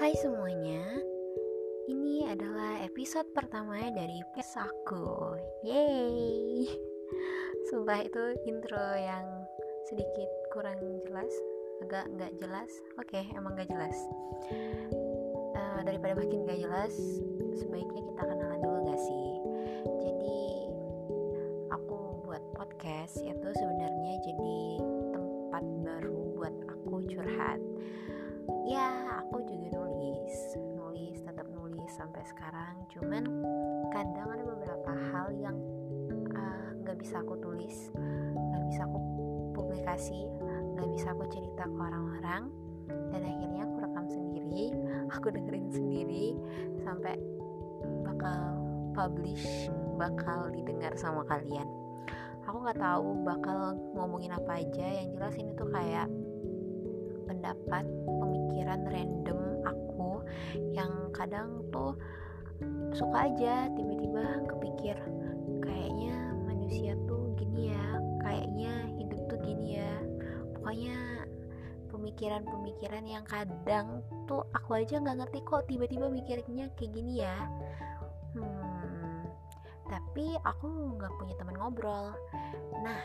Hai semuanya, ini adalah episode pertama dari podcast aku. Yeay! Sumpah itu intro yang sedikit kurang jelas, agak nggak jelas. Oke, emang nggak jelas. Uh, daripada makin nggak jelas, sebaiknya kita kenalan dulu nggak sih? Jadi aku buat podcast itu sebenarnya jadi tempat baru buat aku curhat ya sampai sekarang. Cuman kadang ada beberapa hal yang ah, nggak uh, bisa aku tulis nggak bisa aku publikasi nggak bisa aku cerita ke orang-orang dan akhirnya aku rekam sendiri aku dengerin sendiri sampai bakal publish bakal didengar sama kalian. Aku nggak tahu bakal ngomongin apa aja yang jelas ini tuh kayak pendapat pemikiran random aku kadang tuh suka aja tiba-tiba kepikir kayaknya manusia tuh gini ya kayaknya hidup tuh gini ya. Pokoknya pemikiran-pemikiran yang kadang tuh aku aja nggak ngerti kok tiba-tiba mikirnya kayak gini ya. Hmm tapi aku nggak punya teman ngobrol. Nah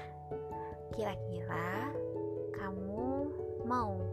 kira-kira kamu mau